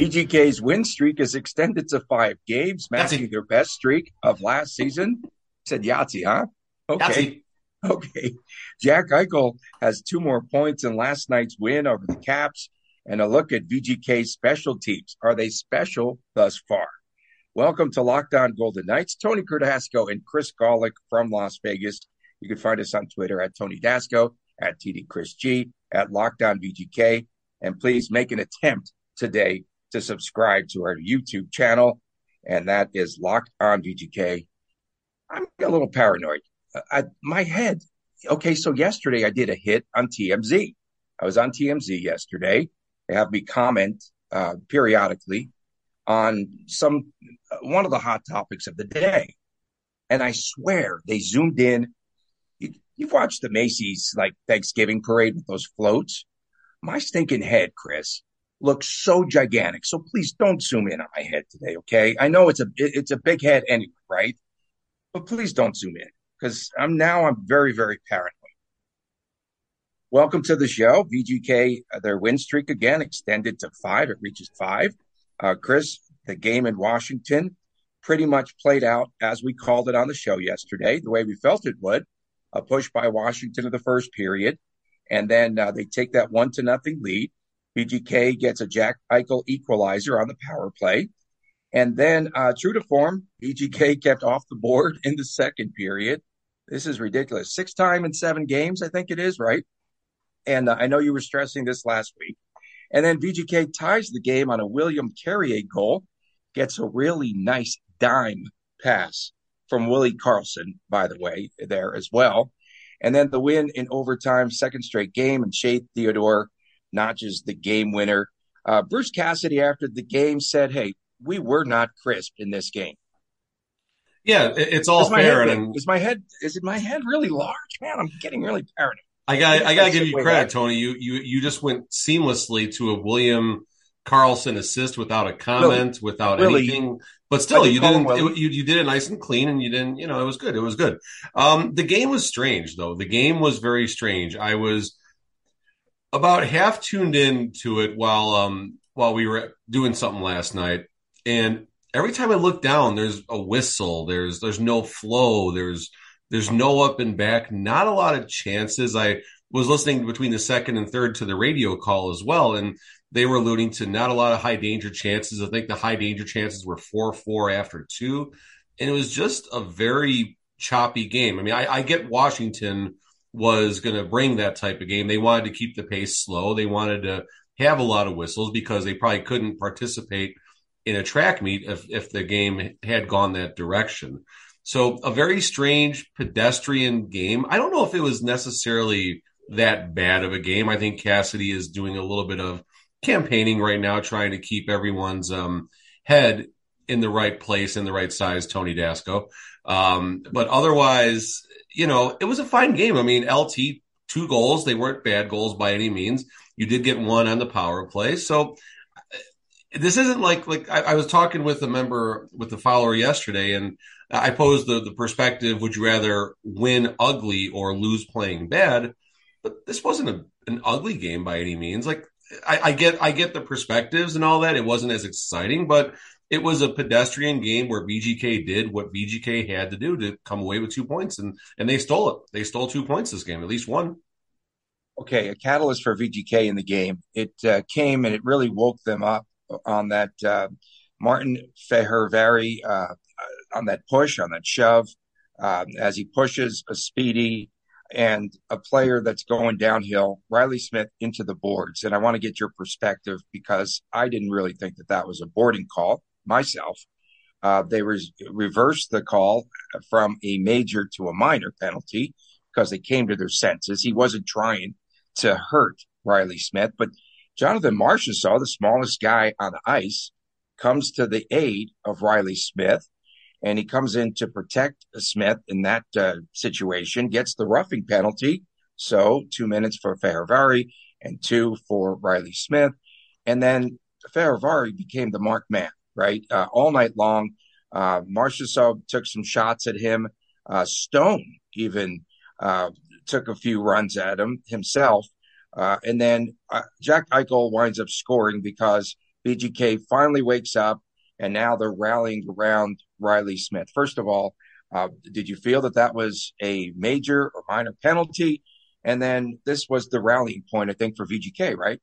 VGK's win streak is extended to five games, matching their best streak of last season. Said Yahtzee, huh? Okay. Yahtzee. Okay. Jack Eichel has two more points in last night's win over the Caps. And a look at VGK's special teams. Are they special thus far? Welcome to Locked On Golden Knights. Tony Cardasco and Chris Gawlik from Las Vegas. You can find us on Twitter at Tony Dasco, at TD Chris G, at Locked On VGK. And please make an attempt today to subscribe to our YouTube channel, and that is Locked On VGK. I'm a little paranoid. I, my head. Okay, so yesterday I did a hit on TMZ. I was on TMZ yesterday. They have me comment uh, periodically on some one of the hot topics of the day, and I swear they zoomed in. You, you've watched the Macy's like Thanksgiving parade with those floats. My stinking head, Chris, looks so gigantic. So please don't zoom in on my head today, okay? I know it's a it's a big head anyway, right? But please don't zoom in because I'm now I'm very very paranoid. Welcome to the show, VGK. Uh, their win streak again extended to five. It reaches five. Uh, Chris, the game in Washington pretty much played out as we called it on the show yesterday, the way we felt it would. A push by Washington in the first period, and then uh, they take that one to nothing lead. VGK gets a Jack Eichel equalizer on the power play. And then, uh, true to form, VGK kept off the board in the second period. This is ridiculous. Six time in seven games, I think it is, right? And uh, I know you were stressing this last week. And then VGK ties the game on a William Carrier goal, gets a really nice dime pass from Willie Karlsson, by the way, there as well. And then the win in overtime, second straight game, and Shea Theodore notches the game winner. Uh, Bruce Cassidy, after the game, said, "Hey, we were not crisp in this game." Yeah, it's all is fair. And is my head is it my head really large, man? I'm getting really paranoid. I got I got to give you credit, Tony. You you you just went seamlessly to a William Karlsson assist without a comment, really? without really? anything. But still, you didn't. It, you you did it nice and clean, and you didn't. You know, it was good. It was good. Um, the game was strange, though. The game was very strange. I was about half tuned in to it while um while we were doing something last night, and every time I look down, there's a whistle. There's there's no flow. There's there's no up and back. Not a lot of chances. I was listening between the second and third to the radio call as well, and they were alluding to not a lot of high danger chances. I think the high danger chances were four four after two, and it was just a very choppy game. I mean, I, I get Washington was going to bring that type of game. They wanted to keep the pace slow. They wanted to have a lot of whistles because they probably couldn't participate in a track meet if, if the game had gone that direction. So a very strange pedestrian game. I don't know if it was necessarily that bad of a game. I think Cassidy is doing a little bit of campaigning right now, trying to keep everyone's um, head in the right place, in the right size, Tony Dasco. Um, but otherwise, you know, it was a fine game. I mean, LT two goals. They weren't bad goals by any means. You did get one on the power play. So uh, this isn't like like I, I was talking with a member with the follower yesterday, and I posed the the perspective: Would you rather win ugly or lose playing bad? But this wasn't a, an ugly game by any means. Like I, I get I get the perspectives and all that. It wasn't as exciting, but it was a pedestrian game where VGK did what VGK had to do to come away with two points, and and they stole it. They stole two points this game, at least one. Okay, a catalyst for VGK in the game. It uh, came and it really woke them up on that uh, Martin Fehervary uh, on that push, on that shove, um, as he pushes a speedy and a player that's going downhill, Reilly Smith into the boards. And I want to get your perspective because I didn't really think that that was a boarding call myself. Uh, they re- reversed the call from a major to a minor penalty because they came to their senses. He wasn't trying to hurt Reilly Smith, but Jonathan Marchessault the smallest guy on the ice, comes to the aid of Reilly Smith, and he comes in to protect Smith in that uh, situation, gets the roughing penalty. So two minutes for Fehérváry and two for Reilly Smith. And then Fehérváry became the mark man, right? Uh, all night long. Uh, Marchessault took some shots at him. Uh, Stone even uh, took a few runs at him himself. Uh, and then uh, Jack Eichel winds up scoring because VGK finally wakes up and now they're rallying around Reilly Smith. First of all, did you feel that that was a major or minor penalty? And then this was the rallying point, I think, for VGK, right?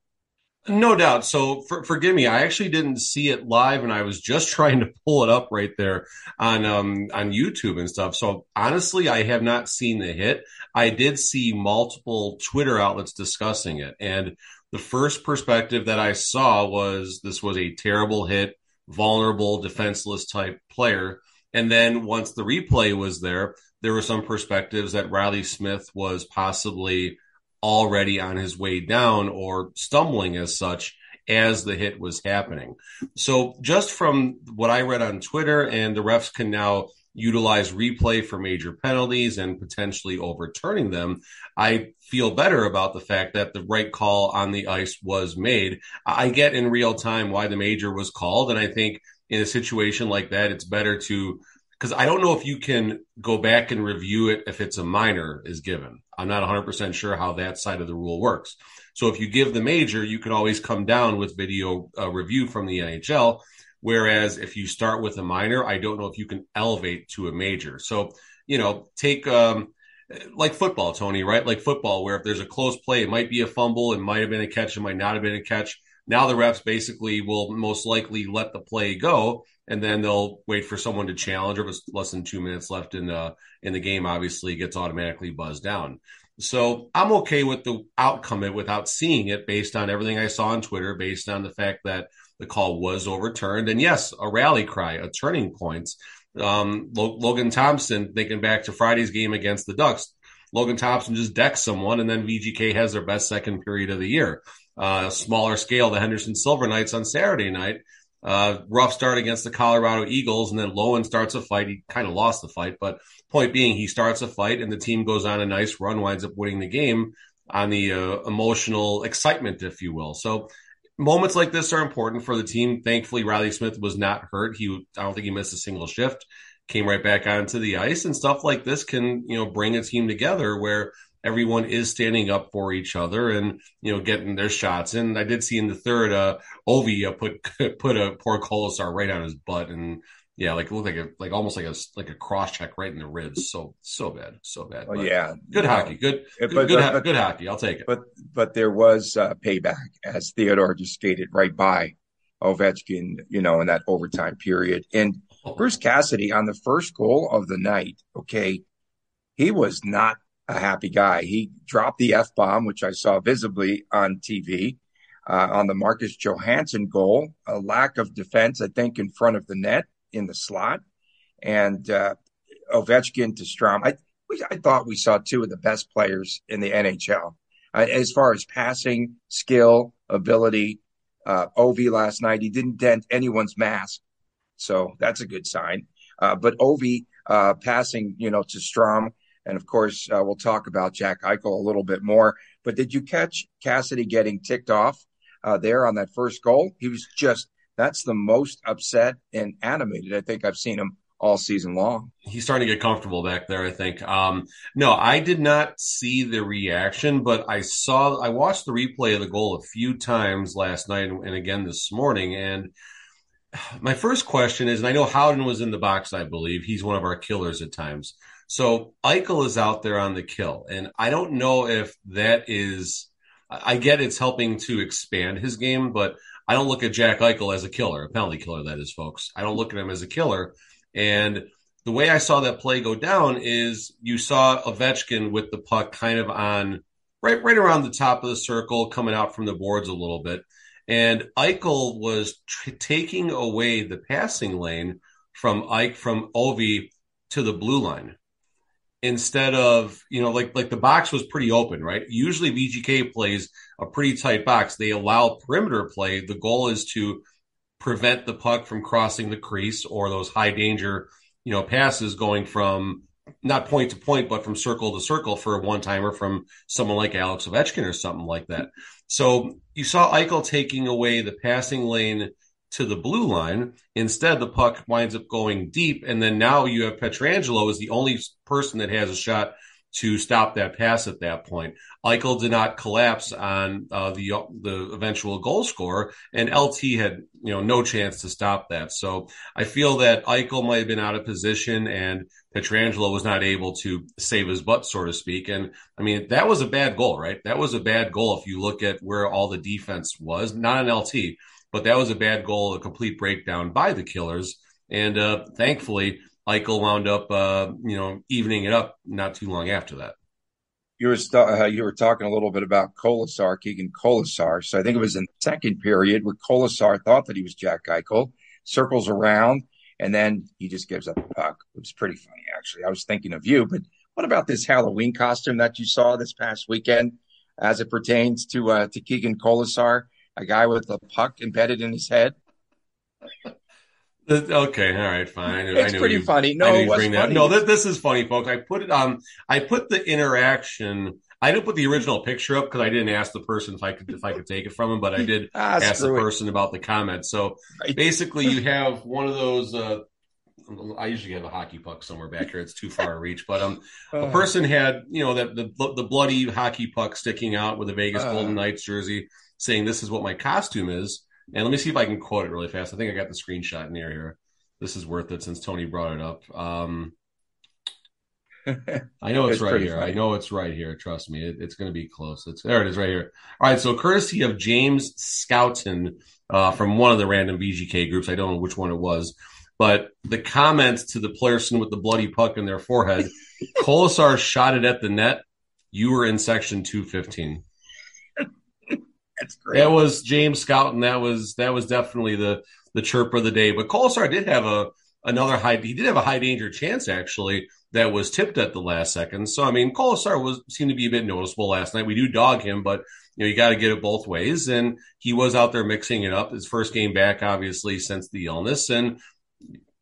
No doubt. So for, forgive me, I actually didn't see it live, and I was just trying to pull it up right there on um, on YouTube and stuff. So honestly, I have not seen the hit. I did see multiple Twitter outlets discussing it, and the first perspective that I saw was this was a terrible hit, vulnerable, defenseless type player. And then once the replay was there, there were some perspectives that Reilly Smith was possibly already on his way down or stumbling as such as the hit was happening. So just from what I read on Twitter and the refs can now utilize replay for major penalties and potentially overturning them, I feel better about the fact that the right call on the ice was made. I get in real time why the major was called. And I think in a situation like that, it's better to because I don't know if you can go back and review it if it's a minor is given. I'm not 100% sure how that side of the rule works. So if you give the major, you can always come down with video uh, review from the NHL. Whereas if you start with a minor, I don't know if you can elevate to a major. So, you know, take, um, like football, Tony, right? Like football, where if there's a close play, it might be a fumble, it might have been a catch, it might not have been a catch. Now the refs basically will most likely let the play go and then they'll wait for someone to challenge. Or if it's less than two minutes left in the in the game, obviously gets automatically buzzed down. So I'm okay with the outcome it without seeing it, based on everything I saw on Twitter, based on the fact that the call was overturned, and yes, a rally cry, a turning point. Um, Logan Thompson, thinking back to Friday's game against the Ducks, Logan Thompson just decks someone, and then VGK has their best second period of the year. Uh, smaller scale, the Henderson Silver Knights on Saturday night uh, rough start against the Colorado Eagles, and then Lowen starts a fight. He kind of lost the fight, but point being, he starts a fight, and the team goes on a nice run, winds up winning the game on the uh, emotional excitement, if you will. So moments like this are important for the team. Thankfully, Reilly Smith was not hurt. He, I don't think he missed a single shift. Came right back onto the ice, and stuff like this can, you know, bring a team together where everyone is standing up for each other and you know getting their shots. And I did see in the third, uh, Ovi uh, put put a poor Kolesar right on his butt, and yeah, like it looked like a like almost like a like a cross check right in the ribs. So so bad, so bad. Oh, yeah, good hockey, good good but, good, but, good, hockey. I'll take it. But but there was uh, payback as Theodore just skated right by Ovechkin, you know, in that overtime period. And oh. Bruce Cassidy on the first goal of the night, okay, he was not a happy guy. He dropped the F bomb, which I saw visibly on TV, uh, on the Marcus Johansson goal. A lack of defense, I think, in front of the net in the slot. And uh, Ovechkin to Strome. I, we, I thought we saw two of the best players in the NHL. Uh, as far as passing, skill, ability, uh, Ovi last night, he didn't dent anyone's mask. So that's a good sign. Uh, but Ovi uh, passing, you know, to Strome and of course, uh, we'll talk about Jack Eichel a little bit more. But did you catch Cassidy getting ticked off uh, there on that first goal? He was just, that's the most upset and animated I think I've seen him all season long. He's starting to get comfortable back there, I think. Um, no, I did not see the reaction, but I saw, I watched the replay of the goal a few times last night and again this morning. And my first question is, and I know Howden was in the box, I believe. He's one of our killers at times. So Eichel is out there on the kill, and I don't know if that is. I get it's helping to expand his game, but I don't look at Jack Eichel as a killer, a penalty killer. That is, folks. I don't look at him as a killer. And the way I saw that play go down is you saw Ovechkin with the puck kind of on right right around the top of the circle, coming out from the boards a little bit. And Eichel was tr- taking away the passing lane from Ike from Ovi to the blue line instead of you know like like the box was pretty open right? Usually vgk plays a pretty tight box. They allow perimeter play. The goal is to prevent the puck from crossing the crease or those high danger, you know, passes going from not point to point, but from circle to circle for a one timer from someone like Alex Ovechkin or something like that. So you saw Eichel taking away the passing lane to the blue line. Instead, the puck winds up going deep. And then now you have Pietrangelo is the only person that has a shot to stop that pass at that point. Eichel did not collapse on uh, the the eventual goal score, and LT had you know no chance to stop that. So I feel that Eichel might have been out of position, and Pietrangelo was not able to save his butt, so to speak. And I mean that was a bad goal, right? That was a bad goal if you look at where all the defense was, not an LT, but that was a bad goal, a complete breakdown by the Killers. And uh, thankfully, Eichel wound up, uh, you know, evening it up not too long after that. You were st- uh, you were talking a little bit about Kolesar, Keegan Kolesar. So I think it was in the second period where Kolesar thought that he was Jack Eichel, circles around, and then he just gives up the puck. It was pretty funny, actually. I was thinking of you, but what about this Halloween costume that you saw this past weekend, as it pertains to uh, to Keegan Kolesar, a guy with a puck embedded in his head? Okay, all right, fine. It's pretty you, funny. No, it was funny. No, this, this is funny, folks. I put it um, I put the interaction. I didn't put the original picture up because I didn't ask the person if I could if I could take it from him, but I did ah, ask the person about the comment. So right. basically, you have one of those. Uh, I usually have a hockey puck somewhere back here. It's too far to reach, but um, uh, a person had you know that the the bloody hockey puck sticking out with a Vegas uh, Golden Knights jersey, saying this is what my costume is. And let me see if I can quote it really fast. I think I got the screenshot near here. This is worth it since Tony brought it up. Um, I know it's, it's right here. Funny. I know it's right here. Trust me, it, it's going to be close. It's there. It is right here. All right. So, courtesy of James Scouton uh, from one of the random VGK groups. I don't know which one it was, but the comments to the person with the bloody puck in their forehead. Kolesar shot it at the net. You were in section two fifteen. That's great. That was James Scout, and that was that was definitely the the chirp of the day. But Kolesar did have a another high. He did have a high danger chance actually that was tipped at the last second. So I mean, Kolesar was seemed to be a bit noticeable last night. We do dog him, but you know you got to get it both ways, and he was out there mixing it up. His first game back, obviously, since the illness, and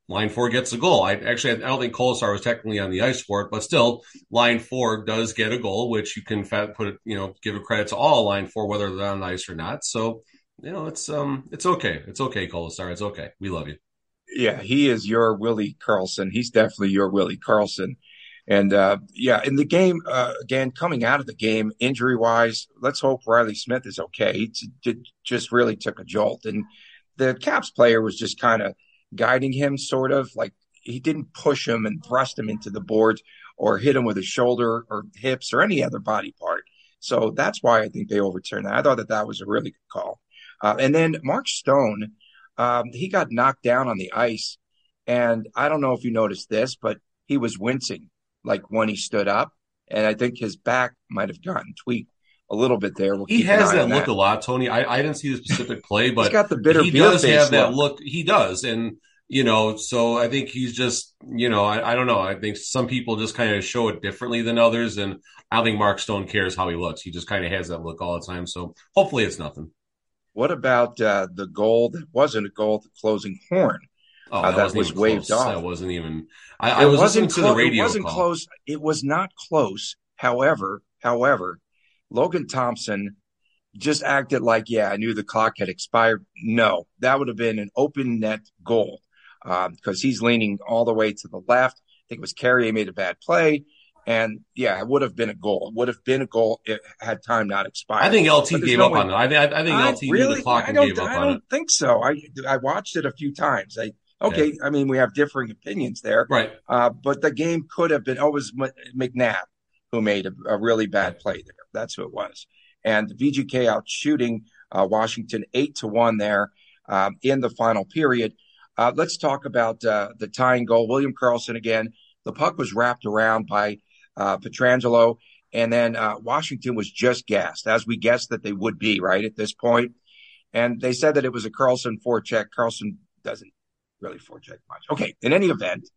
line four gets a goal. I actually, I don't think Kolesar was technically on the ice for it, but still, line four does get a goal, which you can put it, you know, give a credit to all line four, whether they're on the ice or not. So, you know, it's um, it's okay. It's okay, Kolesar. It's okay. We love you. Yeah, he is your Willie Karlsson. He's definitely your Willie Karlsson. And uh, yeah, in the game uh, again, coming out of the game, injury wise, let's hope Reilly Smith is okay. It just really took a jolt, and the Caps player was just kind of guiding him, sort of like he didn't push him and thrust him into the boards or hit him with his shoulder or hips or any other body part. So that's why I think they overturned that. I thought that that was a really good call. Uh, and then Mark Stone, um, he got knocked down on the ice. And I don't know if you noticed this, but he was wincing like when he stood up. And I think his back might have gotten tweaked a little bit there. We'll he has that look that. a lot, Tony. I, I didn't see the specific play, but he's got the bitter. He does have that look. He does, and you know, so I think he's just, you know, I, I don't know. I think some people just kind of show it differently than others, and I don't think Mark Stone cares how he looks. He just kind of has that look all the time. So hopefully, it's nothing. What about uh, the goal that wasn't a goal, the closing horn? Oh, uh, that, that was waved close. off. That wasn't even. I, I was listening to the radio. It wasn't call. close. It was not close. However, however, Logan Thompson just acted like, yeah, I knew the clock had expired. No, that would have been an open net goal because um, he's leaning all the way to the left. I think it was Carrier made a bad play. And yeah, it would have been a goal. It would have been a goal if had time not expired. I think LT gave no up way. on it. I, I, I think I, LT really? knew the clock and gave up on it. I don't think so. I I watched it a few times. I okay. Yeah. I mean, we have differing opinions there, right? Uh, but the game could have been. Oh, it was McNabb who made a, a really bad play there. That's who it was. And VGK out shooting uh, Washington eight to one there um, in the final period. Uh, let's talk about uh, the tying goal. William Karlsson again. The puck was wrapped around by uh, Pietrangelo, and then uh, Washington was just gassed, as we guessed that they would be, right, at this point. And they said that it was a Karlsson forecheck. Karlsson doesn't really forecheck much. Okay, in any event,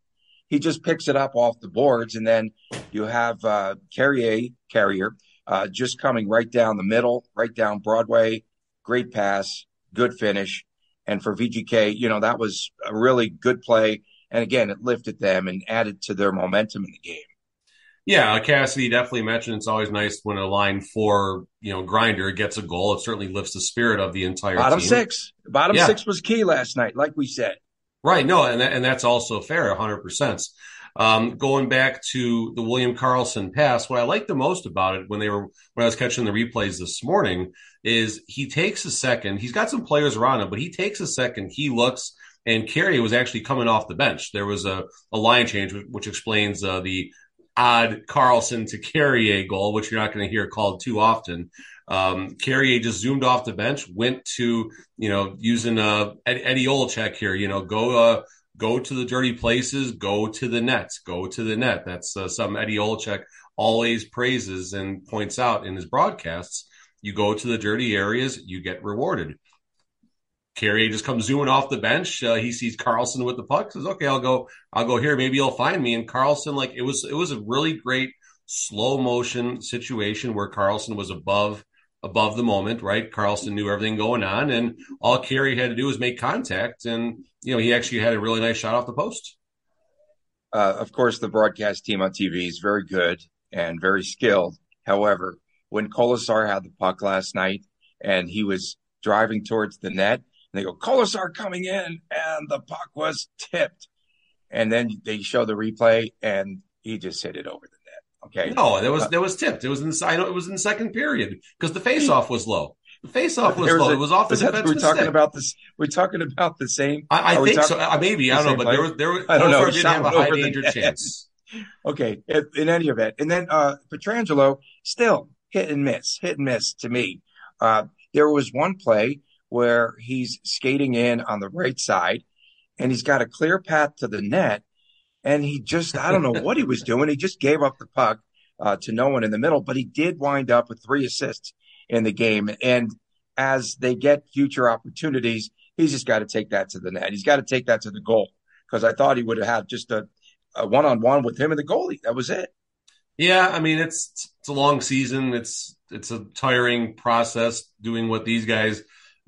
he just picks it up off the boards, and then you have uh, Carrier, Carrier uh, just coming right down the middle, right down Broadway. Great pass, good finish And for VGK, you know, that was a really good play. And again, it lifted them and added to their momentum in the game. Yeah, Cassidy definitely mentioned it's always nice when a line four, you know, grinder gets a goal. It certainly lifts the spirit of the entire bottom team. six. Bottom yeah. six was key last night, like we said. Right. No, and that, and that's also fair, hundred percent. Um, going back to the William Karlsson pass, what I like the most about it when they were when I was catching the replays this morning is he takes a second. He's got some players around him, but he takes a second. He looks, and Carrier was actually coming off the bench. There was a, a line change, which explains uh, the odd Karlsson to Carrier goal, which you're not going to hear called too often. Um, Carrier just zoomed off the bench, went to, you know, using uh, Eddie Olczyk here, you know, go uh, go to the dirty places, go to the nets, go to the net. That's uh, something Eddie Olczyk always praises and points out in his broadcasts. You go to the dirty areas, you get rewarded. Carrier just comes zooming off the bench. Uh, he sees Karlsson with the puck. Says, "Okay, I'll go. I'll go here. Maybe he'll find me." And Karlsson, like it was, it was a really great slow motion situation where Karlsson was above above the moment, right? Karlsson knew everything going on, and all Carrier had to do was make contact, and you know he actually had a really nice shot off the post. Uh, of course, the broadcast team on TV is very good and very skilled. However, when Kolesar had the puck last night and he was driving towards the net, and they go Kolesar coming in, and the puck was tipped, and then they show the replay, and he just hit it over the Okay. No, that was uh, that was tipped. It was in the I know it was in the second period because the faceoff was low. The faceoff was low. A, it was off the defenseman's We're talking about this. We're talking about the same. I, I think talking, so. Uh, maybe I don't know, but there was there was. I don't know. Didn't have a high danger chance. okay, in any event, and then uh Pietrangelo still hit and miss, hit and miss to me. Uh, there was one play where he's skating in on the right side, and he's got a clear path to the net, and he just I don't know what he was doing. He just gave up the puck uh, to no one in the middle, but he did wind up with three assists in the game. And as they get future opportunities, he's just got to take that to the net. He's got to take that to the goal because I thought he would have had just a one on one with him and the goalie. That was it. Yeah, I mean it's it's a long season. It's it's a tiring process doing what these guys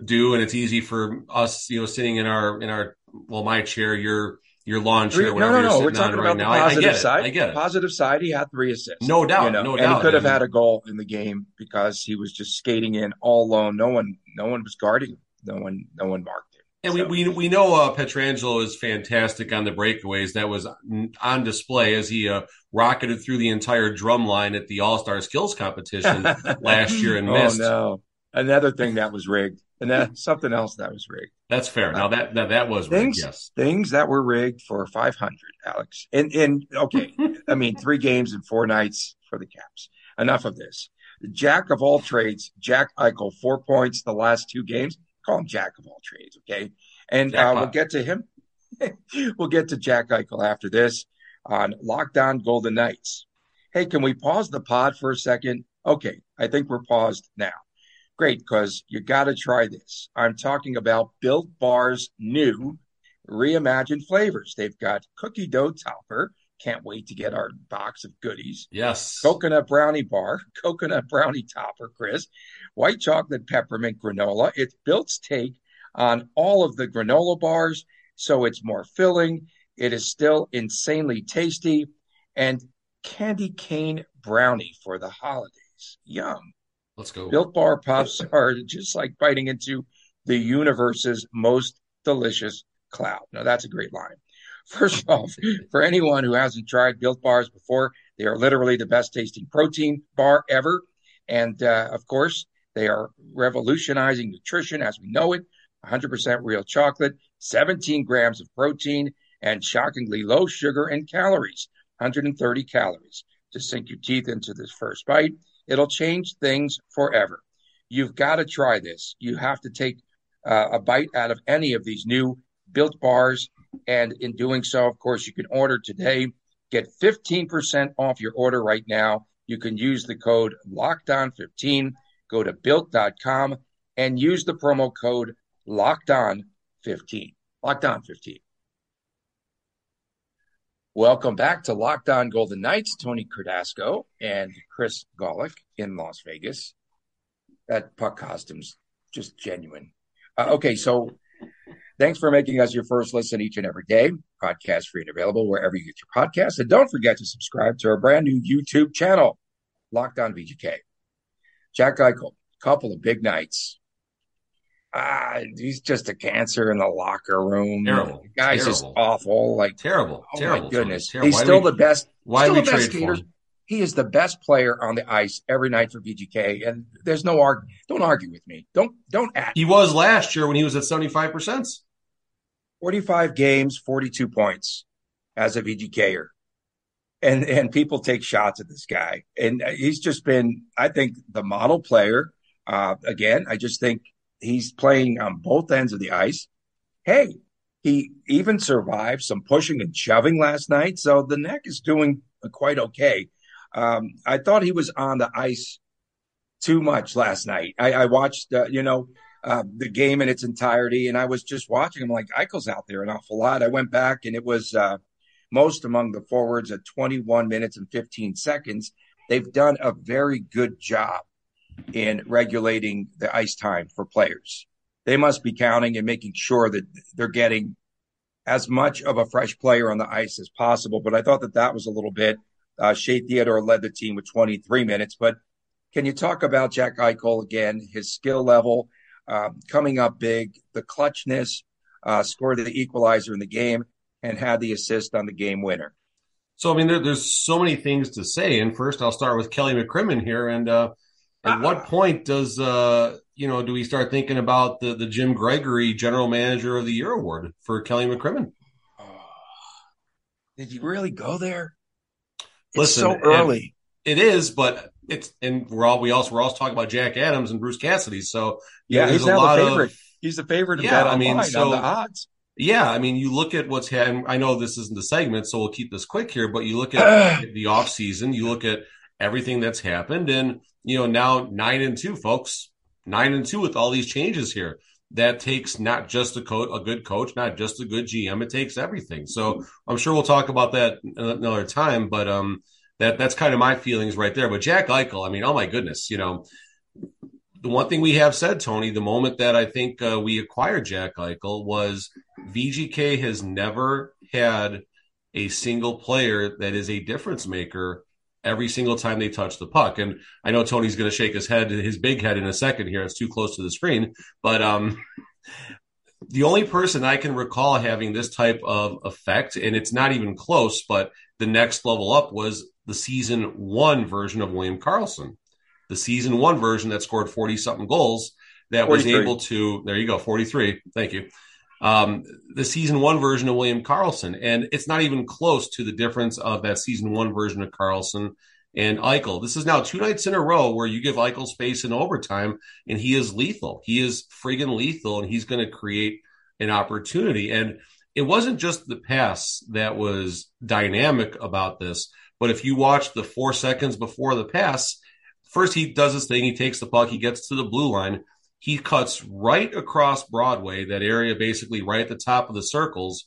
do, and it's easy for us, you know, sitting in our in our well, my chair, you're your lawn chair, whatever no, no, no. We're talking about right the now. positive I, I side. It. I get it. Positive side, he had three assists. No doubt, you know? no and doubt. He could have had a goal in the game because he was just skating in all alone. No one, no one was guarding. Him. No one, no one marked him. And so. we, we we know uh, Pietrangelo is fantastic on the breakaways. That was on display as he uh, rocketed through the entire drum line at the All Star Skills Competition last year and missed. Oh no! Another thing that was rigged and then something else that was rigged. That's fair. Now that that, that was things, rigged, yes. Things that were rigged for 500, Alex. And and okay, I mean three games and four nights for the Caps. Enough of this. Jack of all trades, Jack Eichel, four points the last two games. Call him Jack of all trades, okay? And uh, we'll get to him. we'll get to Jack Eichel after this on Locked On Golden Knights. Hey, can we pause the pod for a second? Okay, I think we're paused now great because you got to try this. I'm talking about Built Bar's new reimagined flavors. They've got cookie dough topper. Can't wait to get our box of goodies. Yes. Coconut brownie bar, coconut brownie topper, Chris. White chocolate peppermint granola. It's Built's take on all of the granola bars, so it's more filling. It is still insanely tasty. And candy cane brownie for the holidays. Yum. Let's go. Built Bar Pops are just like biting into the universe's most delicious cloud. Now, that's a great line. First off, for anyone who hasn't tried Built Bars before, they are literally the best tasting protein bar ever. And uh, of course, they are revolutionizing nutrition as we know it 100% real chocolate, 17 grams of protein, and shockingly low sugar and calories 130 calories to sink your teeth into this first bite. It'll change things forever. You've got to try this. You have to take uh, a bite out of any of these new built bars. And in doing so, of course, you can order today. Get 15% off your order right now. You can use the code LOCKEDON15. Go to built.com and use the promo code LOCKEDON15. LOCKEDON15. Welcome back to Locked On Golden Knights. Tony Cardasco and Chris Golick in Las Vegas. That puck costume's just genuine. Uh, okay, so Thanks for making us your first listen each and every day. Podcast free and available wherever you get your podcasts. And don't forget to subscribe to our brand new YouTube channel, Locked On VGK. Jack Eichel, couple of big nights. Ah, he's just a cancer in the locker room. Terrible. The guy's terrible. just awful. Like terrible. Oh terrible. my goodness. Terrible. He's still we, the best. Why still we the best skater. He is the best player on the ice every night for VGK, and there's no argue. Don't argue with me. Don't don't act. He was last year when he was at seventy five percent. 45 games, 42 points as a VGKer. And and people take shots at this guy. And he's just been, I think, the model player. Uh, again, I just think he's playing on both ends of the ice. Hey, he even survived some pushing and shoving last night. So the neck is doing quite okay. Um, I thought he was on the ice too much last night. I, I watched, uh, you know, uh, the game in its entirety, and I was just watching him like Eichel's out there an awful lot. I went back, and it was uh, most among the forwards at 21 minutes and 15 seconds. They've done a very good job in regulating the ice time for players. They must be counting and making sure that they're getting as much of a fresh player on the ice as possible. But I thought that that was a little bit. Uh, Shea Theodore led the team with 23 minutes. But can you talk about Jack Eichel again, his skill level? uh, coming up big, the clutchness, uh, scored the equalizer in the game, and had the assist on the game winner. So, I mean, there, there's so many things to say. And first, I'll start with Kelly McCrimmon here. And uh, at what point does, uh, you know, do we start thinking about the, the Jim Gregory General Manager of the Year award for Kelly McCrimmon? Did you really go there? It's Listen, so early. It, is, but it's and we're all we also we're also talking about Jack Adams and Bruce Cassidy. So yeah, he's a lot the favorite. Of, he's the favorite. of yeah, I mean, so the odds. Yeah, I mean, you look at what's happening. I know this isn't the segment, so we'll keep this quick here. But you look at the off season, you look at everything that's happened, and you know now nine and two, folks, nine and two with all these changes here. That takes not just a coach, a good coach, not just a good GM. It takes everything. So I'm sure we'll talk about that another time. But um, that that's kind of my feelings right there. But Jack Eichel, I mean, oh my goodness, you know, the one thing we have said, Tony, the moment that I think uh, we acquired Jack Eichel was VGK has never had a single player that is a difference maker every single time they touch the puck. And I know Tony's going to shake his head, his big head in a second here. It's too close to the screen, but um, the only person I can recall having this type of effect, and it's not even close, but the next level up was the season one version of William Karlsson, the season one version that scored 40 something goals that was able to, there you go, 43. Thank you. Um, the season one version of William Karlsson. And it's not even close to the difference of that season one version of Karlsson and Eichel. This is now two nights in a row where you give Eichel space in overtime and he is lethal. He is friggin' lethal and he's going to create an opportunity. And it wasn't just the pass that was dynamic about this. But if you watch the four seconds before the pass, first he does his thing. He takes the puck. He gets to the blue line. He cuts right across Broadway, that area basically right at the top of the circles.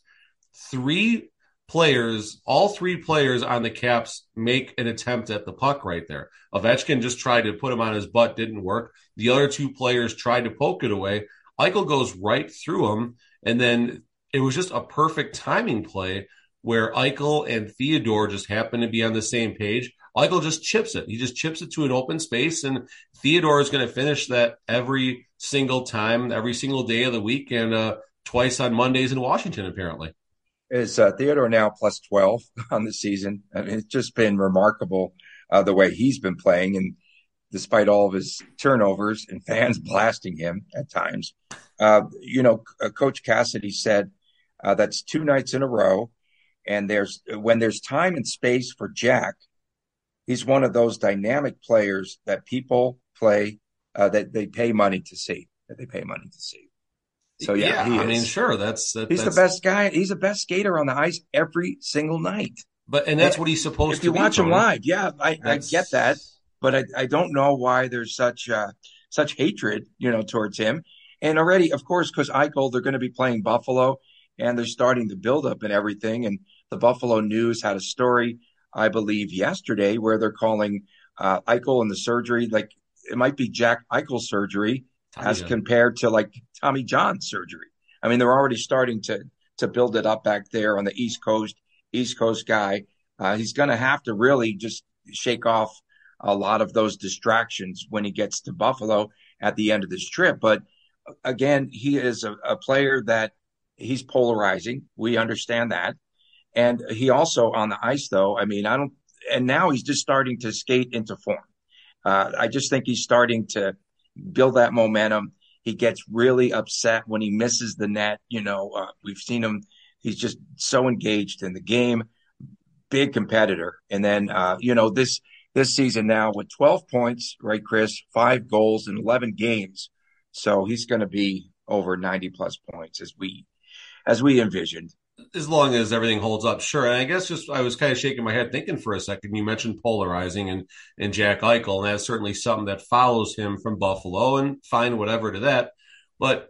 Three players, all three players on the Caps make an attempt at the puck right there. Ovechkin just tried to put him on his butt, didn't work. The other two players tried to poke it away. Eichel goes right through him, and then it was just a perfect timing play where Eichel and Theodore just happened to be on the same page. Eichel just chips it. He just chips it to an open space, and Theodore is going to finish that every single time, every single day of the week, and uh, twice on Mondays in Washington, apparently. Is uh, Theodore now plus 12 on the season? I mean, it's just been remarkable uh, the way he's been playing, and despite all of his turnovers and fans blasting him at times. Uh, you know, uh, Coach Cassidy said uh, that's two nights in a row and there's when there's time and space for Jack, he's one of those dynamic players that people play uh, that they pay money to see. That they pay money to see. So yeah, yeah I mean, sure, that's that, he's that's... the best guy. He's the best skater on the ice every single night. But and that's what he's supposed to. You watch him live, yeah, I, I, get that, but I, I don't know why there's such uh, such hatred, you know, towards him. And already, of course, because Eichel, they're going to be playing Buffalo, and they're starting to build up and everything. And the Buffalo News had a story, I believe, yesterday where they're calling uh, Eichel and the surgery like it might be Jack Eichel surgery Tommy as John. compared to like Tommy John surgery. I mean, they're already starting to to build it up back there on the East Coast. East Coast guy, uh, he's going to have to really just shake off a lot of those distractions when he gets to Buffalo at the end of this trip. But again, he is a, a player that he's polarizing. We understand that. And he also on the ice, though, I mean, I don't, and now he's just starting to skate into form. Uh, I just think he's starting to build that momentum. He gets really upset when he misses the net. You know, uh, we've seen him. He's just so engaged in the game, big competitor. And then, uh, you know, this, this season now with 12 points, right, Chris, five goals in 11 games. So he's going to be over 90 plus points as we, as we envisioned as long as everything holds up, sure. And I guess just I was kind of shaking my head thinking for a second. You mentioned polarizing and and Jack Eichel, and that's certainly something that follows him from Buffalo, and fine, whatever to that. But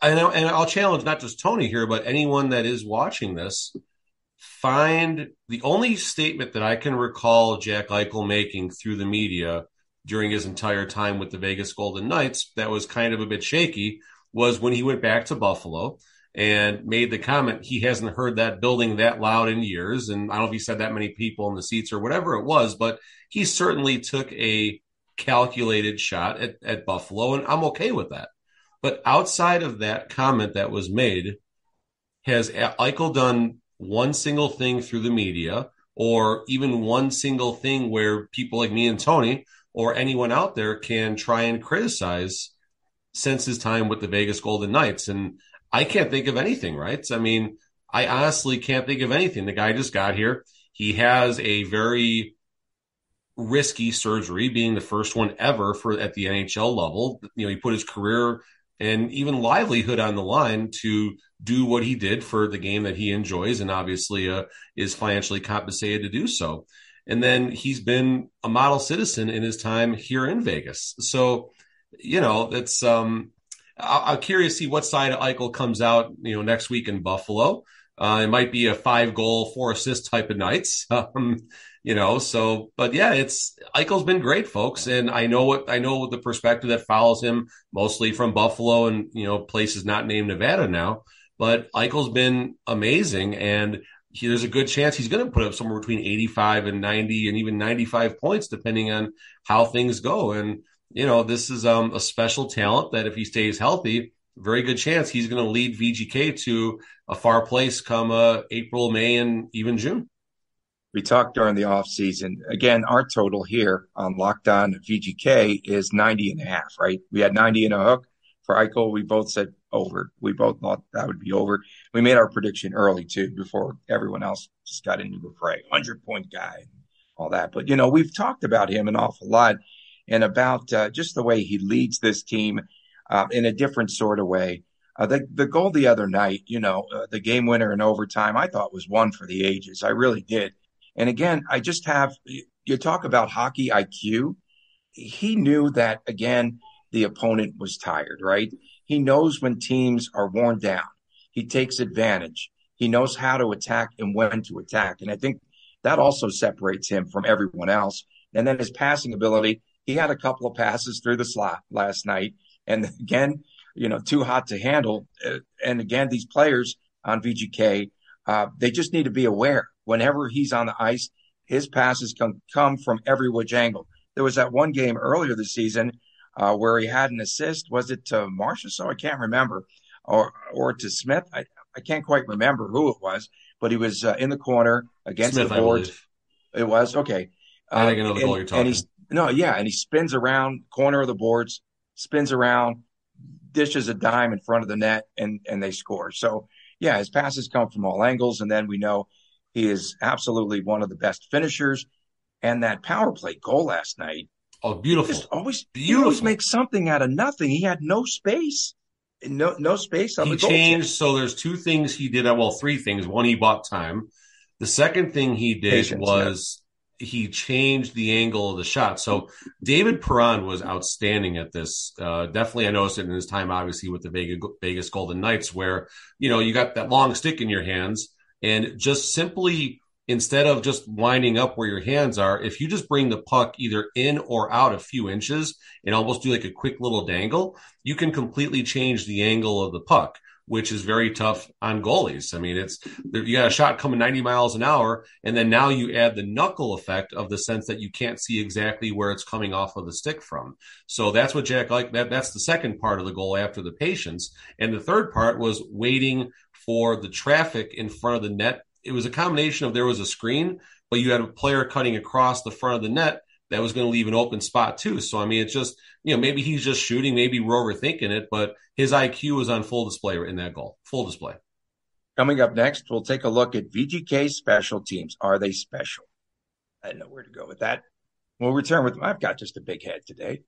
I know, and I'll challenge not just Tony here, but anyone that is watching this. Find the only statement that I can recall Jack Eichel making through the media during his entire time with the Vegas Golden Knights that was kind of a bit shaky was when he went back to Buffalo and made the comment he hasn't heard that building that loud in years. And I don't know if he said that many people in the seats or whatever it was, but he certainly took a calculated shot at, at Buffalo, and I'm okay with that. But outside of that comment that was made, has Eichel done one single thing through the media or even one single thing where people like me and Tony or anyone out there can try and criticize since his time with the Vegas Golden Knights? And I can't think of anything, right? I mean, I honestly can't think of anything. The guy just got here. He has a very risky surgery, being the first one ever for at the NHL level. You know, he put his career and even livelihood on the line to do what he did for the game that he enjoys, and obviously uh, is financially compensated to do so. And then he's been a model citizen in his time here in Vegas. So, you know, that's um, I'm curious to see what side of Eichel comes out, you know, next week in Buffalo. Uh, it might be a five goal, four assist type of nights. Um, you know, so, but yeah, it's Eichel's been great, folks. And I know what, I know the perspective that follows him mostly from Buffalo and, you know, places not named Nevada now, but Eichel's been amazing. And he, there's a good chance he's going to put up somewhere between 85 and 90 and even 95 points, depending on how things go. And, you know, this is um, a special talent that if he stays healthy, very good chance he's going to lead VGK to a far place come uh, April, May, and even June. We talked during the off season. Again, our total here on Locked On VGK is 90 and a half, right? We had 90 and a hook for Eichel. We both said over. We both thought that would be over. We made our prediction early too, before everyone else just got into the fray. 100 point guy, all that. But, you know, we've talked about him an awful lot and about uh, just the way he leads this team uh, in a different sort of way. Uh, the the goal the other night, you know, uh, the game winner in overtime, I thought was one for the ages. I really did. And again, I just have you talk about hockey IQ. He knew that again the opponent was tired, right? He knows when teams are worn down. He takes advantage. He knows how to attack and when to attack. And I think that also separates him from everyone else. And then his passing ability, he had a couple of passes through the slot last night. And again, you know, too hot to handle. Uh, and again, these players on VGK, uh, they just need to be aware whenever he's on the ice, his passes can come from every which angle. There was that one game earlier this season uh, where he had an assist. Was it to Marcia? So I can't remember, or or to Smith. I, I can't quite remember who it was, but he was uh, in the corner against Smith, the board. It was okay. I think I know the goal you're talking. And he's no, yeah, and he spins around corner of the boards, spins around, dishes a dime in front of the net, and and they score. So yeah, his passes come from all angles, and then we know he is absolutely one of the best finishers. And that power play goal last night. Oh, beautiful! Just always, beautiful. always makes something out of nothing. He had no space, no no space on he the goal. changed. So there's two things he did. Well, three things. One, he bought time. The second thing he did Patience, was he changed the angle of the shot. So David Perron was outstanding at this. Uh, definitely, I noticed it in his time, obviously, with the Vegas, Vegas Golden Knights, where you know you got that long stick in your hands, and just simply instead of just winding up where your hands are, if you just bring the puck either in or out a few inches and almost do like a quick little dangle, you can completely change the angle of the puck which is very tough on goalies. I mean, it's you got a shot coming 90 miles an hour, and then now you add the knuckle effect of the sense that you can't see exactly where it's coming off of the stick from. So that's what Jack like. That that's the second part of the goal after the patience, and the third part was waiting for the traffic in front of the net. It was a combination of there was a screen, but you had a player cutting across the front of the net that was going to leave an open spot too. So I mean, it's just you know maybe he's just shooting, maybe we're overthinking it, but his IQ was on full display in that goal, full display. Coming up next, we'll take a look at VGK special teams. Are they special? I know where to go with that. We'll return with. I've got just a big head today.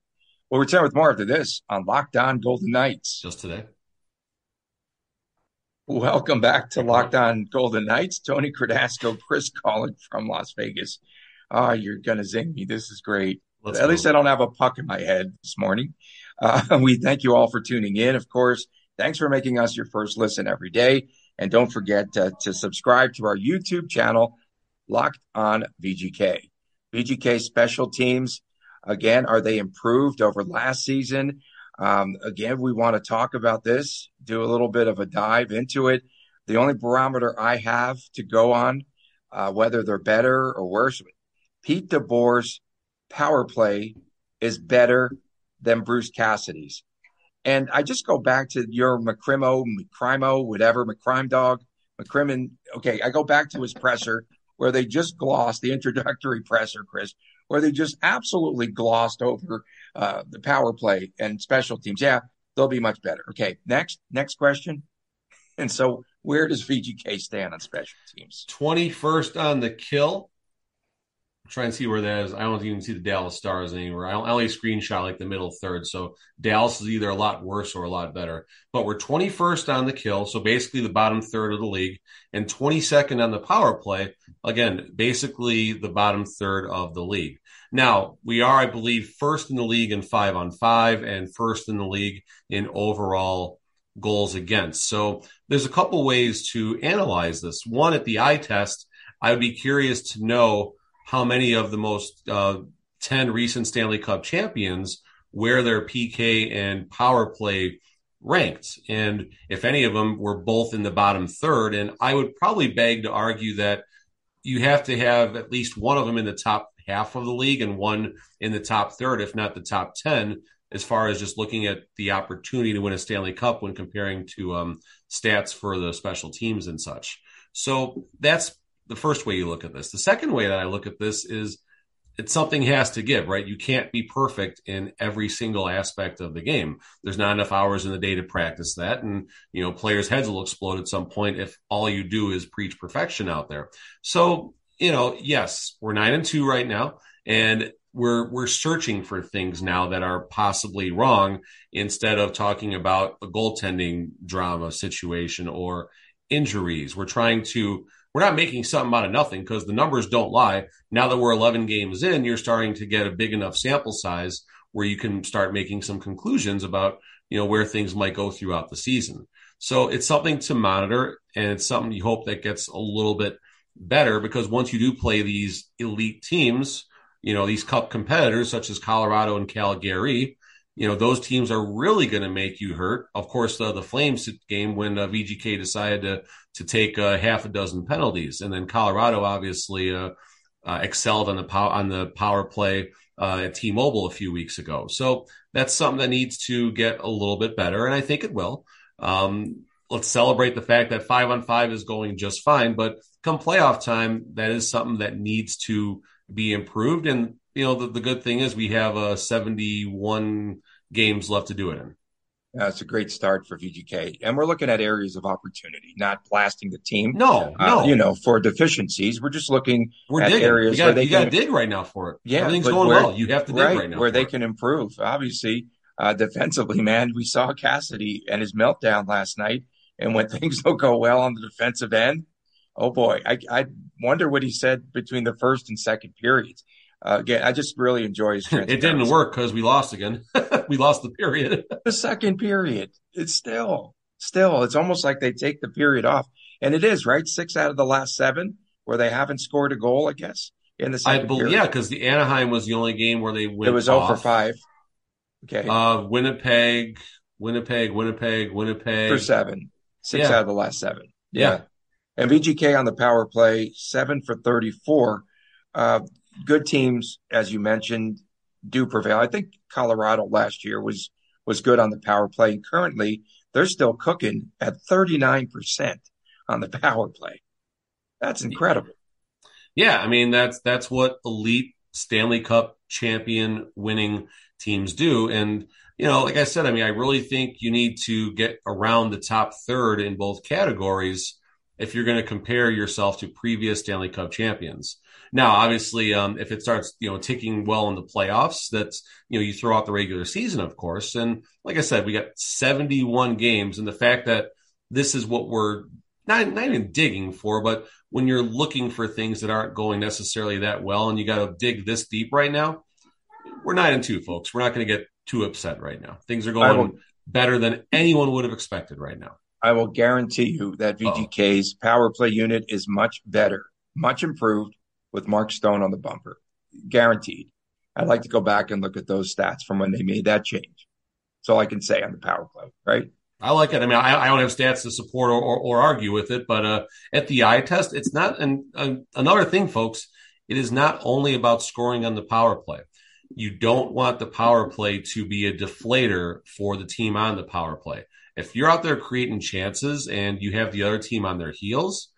We'll return with more after this on Locked On Golden Knights. Just today. Welcome back to Locked On Golden Knights. Tony Cardasco, Chris Gawlik from Las Vegas. Oh, you're gonna zing me. This is great. Let's At go. least I don't have a puck in my head this morning. Uh, we thank you all for tuning in. Of course, thanks for making us your first listen every day. And don't forget to, to subscribe to our YouTube channel, Locked on VGK. VGK special teams, again, are they improved over last season? Um, again, we want to talk about this, do a little bit of a dive into it. The only barometer I have to go on, uh, whether they're better or worse, Pete DeBoer's power play is better than Bruce Cassidy's. And I just go back to your McCrimo, McCrimo, whatever, McCrime dog, McCrimmon. Okay, I go back to his presser where they just glossed the introductory presser, Chris, where they just absolutely glossed over uh, the power play and special teams. Yeah, they'll be much better. Okay, next, next question. And so, where does VGK stand on special teams? 21st on the kill, try and see where that is. I don't even see the Dallas Stars anywhere. I only screenshot like the middle third. So Dallas is either a lot worse or a lot better. But we're 21st on the kill, so basically the bottom third of the league, and 22nd on the power play. Again, basically the bottom third of the league. Now we are, I believe, first in the league in five on five, and first in the league in overall goals against. So there's a couple ways to analyze this. One, at the eye test, I would be curious to know how many of the most uh, 10 recent Stanley Cup champions where their PK and power play ranked. And if any of them were both in the bottom third, and I would probably beg to argue that you have to have at least one of them in the top half of the league and one in the top third, if not the top 10, as far as just looking at the opportunity to win a Stanley Cup when comparing to um, stats for the special teams and such. So that's the first way you look at this. The second way that I look at this is it's something has to give, right? You can't be perfect in every single aspect of the game. There's not enough hours in the day to practice that. And, you know, players' heads will explode at some point if all you do is preach perfection out there. So, you know, yes, we're nine and two right now. And we're we're searching for things now that are possibly wrong instead of talking about a goaltending drama situation or injuries. We're trying to we're not making something out of nothing because the numbers don't lie. Now that we're 11 games in, you're starting to get a big enough sample size where you can start making some conclusions about, you know, where things might go throughout the season. So it's something to monitor and it's something you hope that gets a little bit better because once you do play these elite teams, you know, these cup competitors such as Colorado and Calgary, you know those teams are really going to make you hurt. Of course, uh, the Flames game when uh, VGK decided to to take uh, half a dozen penalties, and then Colorado obviously uh, uh, excelled on the power on the power play uh, at T-Mobile a few weeks ago. So that's something that needs to get a little bit better, and I think it will. Um, let's celebrate the fact that five on five is going just fine, but come playoff time, that is something that needs to be improved. And you know, the, the good thing is we have a 71 games left to do it in. That's a great start for VGK. And we're looking at areas of opportunity, not blasting the team. No, uh, no. You know, for deficiencies. We're just looking we're at digging. areas got, where they you can. got to dig right now for it. Yeah. Everything's going where, well. You have to dig right, right now. Where they it. can improve. Obviously, uh, defensively, man, we saw Cassidy and his meltdown last night. And when things don't go well on the defensive end, oh boy, I, I wonder what he said between the first and second periods uh, again, I just really enjoy his. it didn't work because we lost again. we lost the period. the second period, it's still, still, it's almost like they take the period off, and it is right. Six out of the last seven where they haven't scored a goal, I guess. In the second I believe, period. yeah, because the Anaheim was the only game where they went. It was off. 0 for five. Okay. Uh, Winnipeg, Winnipeg, Winnipeg, Winnipeg for seven. Six yeah. out of the last seven. Yeah. yeah. And VGK on the power play, seven for 34. Uh, good teams, as you mentioned, do prevail. I think Colorado last year was was good on the power play. Currently, they're still cooking at 39% on the power play. That's incredible. Yeah, I mean that's that's what elite Stanley Cup champion winning teams do and you know, like I said, I mean, I really think you need to get around the top third in both categories if you're going to compare yourself to previous Stanley Cup champions. Now, obviously, um, if it starts, you know, ticking well in the playoffs, that's, you know, you throw out the regular season, of course. And like I said, we got 71 games. And the fact that this is what we're not, not even digging for, but when you're looking for things that aren't going necessarily that well and you got to dig this deep right now, we're nine and two, folks. We're not going to get too upset right now. Things are going better than anyone would have expected right now. I will guarantee you that VGK's Uh-oh. power play unit is much better, much improved with Mark Stone on the bumper. Guaranteed. I'd like to go back and look at those stats from when they made that change. That's all I can say on the power play, right? I like it. I mean, I, I don't have stats to support or, or, or argue with it, but uh, at the eye test, it's not. And uh, another thing, folks, it is not only about scoring on the power play. You don't want the power play to be a deflator for the team on the power play. If you're out there creating chances and you have the other team on their heels,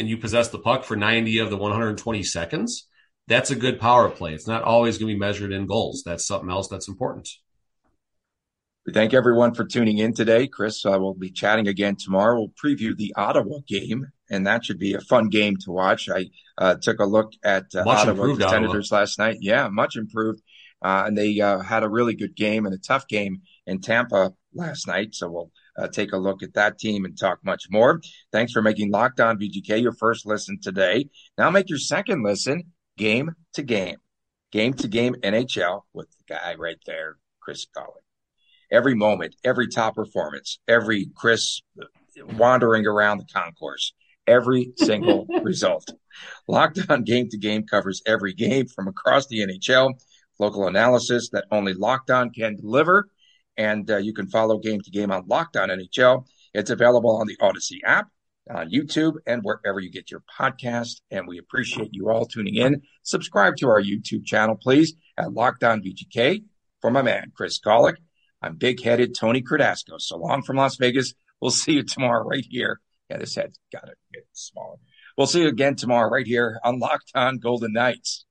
and you possess the puck for 90 of the 120 seconds, that's a good power play. It's not always going to be measured in goals. That's something else that's important. We thank everyone for tuning in today. Chris, uh, we'll be chatting again tomorrow. We'll preview the Ottawa game, and that should be a fun game to watch. I uh, took a look at uh, Ottawa Senators last night. Yeah, much improved. Uh, and they uh, had a really good game and a tough game in Tampa last night. So we'll uh, take a look at that team and talk much more. Thanks for making Locked On VGK your first listen today. Now make your second listen game to game, game to game NHL with the guy right there, Chris Gawlik. Every moment, every top performance, every Chris wandering around the concourse, every single result. Locked on game to game covers every game from across the NHL, local analysis that only Locked On can deliver and uh, you can follow Game to Game on Locked On NHL. It's available on the Audacy app, on YouTube, and wherever you get your podcast. And we appreciate you all tuning in. Subscribe to our YouTube channel, please, at Locked On VGK. For my man, Chris Gawlik, I'm big headed Tony Cardasco. So long from Las Vegas. We'll see you tomorrow right here. Yeah, this head's got to get smaller. We'll see you again tomorrow right here on Locked On Golden Knights.